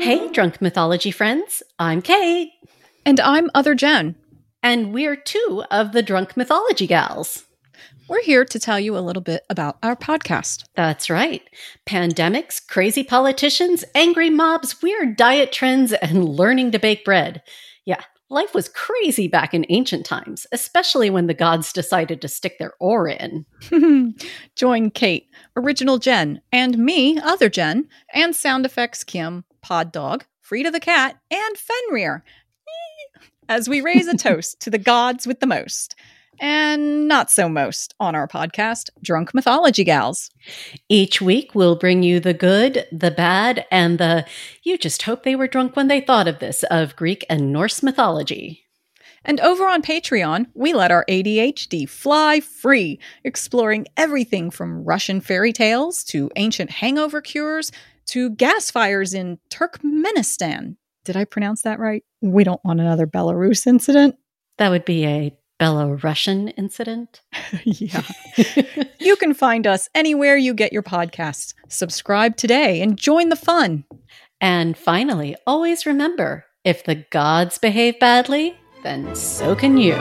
Hey, Drunk Mythology friends. I'm Cait. And I'm Other Jenn. And we're two of the Drunk Mythology Gals. We're here to tell you a little bit about our podcast. That's right. Pandemics, crazy politicians, angry mobs, weird diet trends, and learning to bake bread. Yeah, life was crazy back in ancient times, especially when the gods decided to stick their oar in. Join Cait, Original Gen, and me, Other Jenn, and sound effects Kim, Pod Dog, Frida the Cat, and Fenrir as we raise a toast to the gods with the most and not so most on our podcast, Drunk Mythology Gals. Each week, we'll bring you the good, the bad, and the you just hope they were drunk when they thought of this of Greek and Norse mythology. And over on Patreon, we let our ADHD fly free, exploring everything from Russian fairy tales to ancient hangover cures to gas fires in Turkmenistan. Did I pronounce that right? We don't want another Belarus incident. That would be a Belarusian incident. yeah. you can find us anywhere you get your podcasts. Subscribe today and join the fun. And finally, always remember if the gods behave badly, then so can you.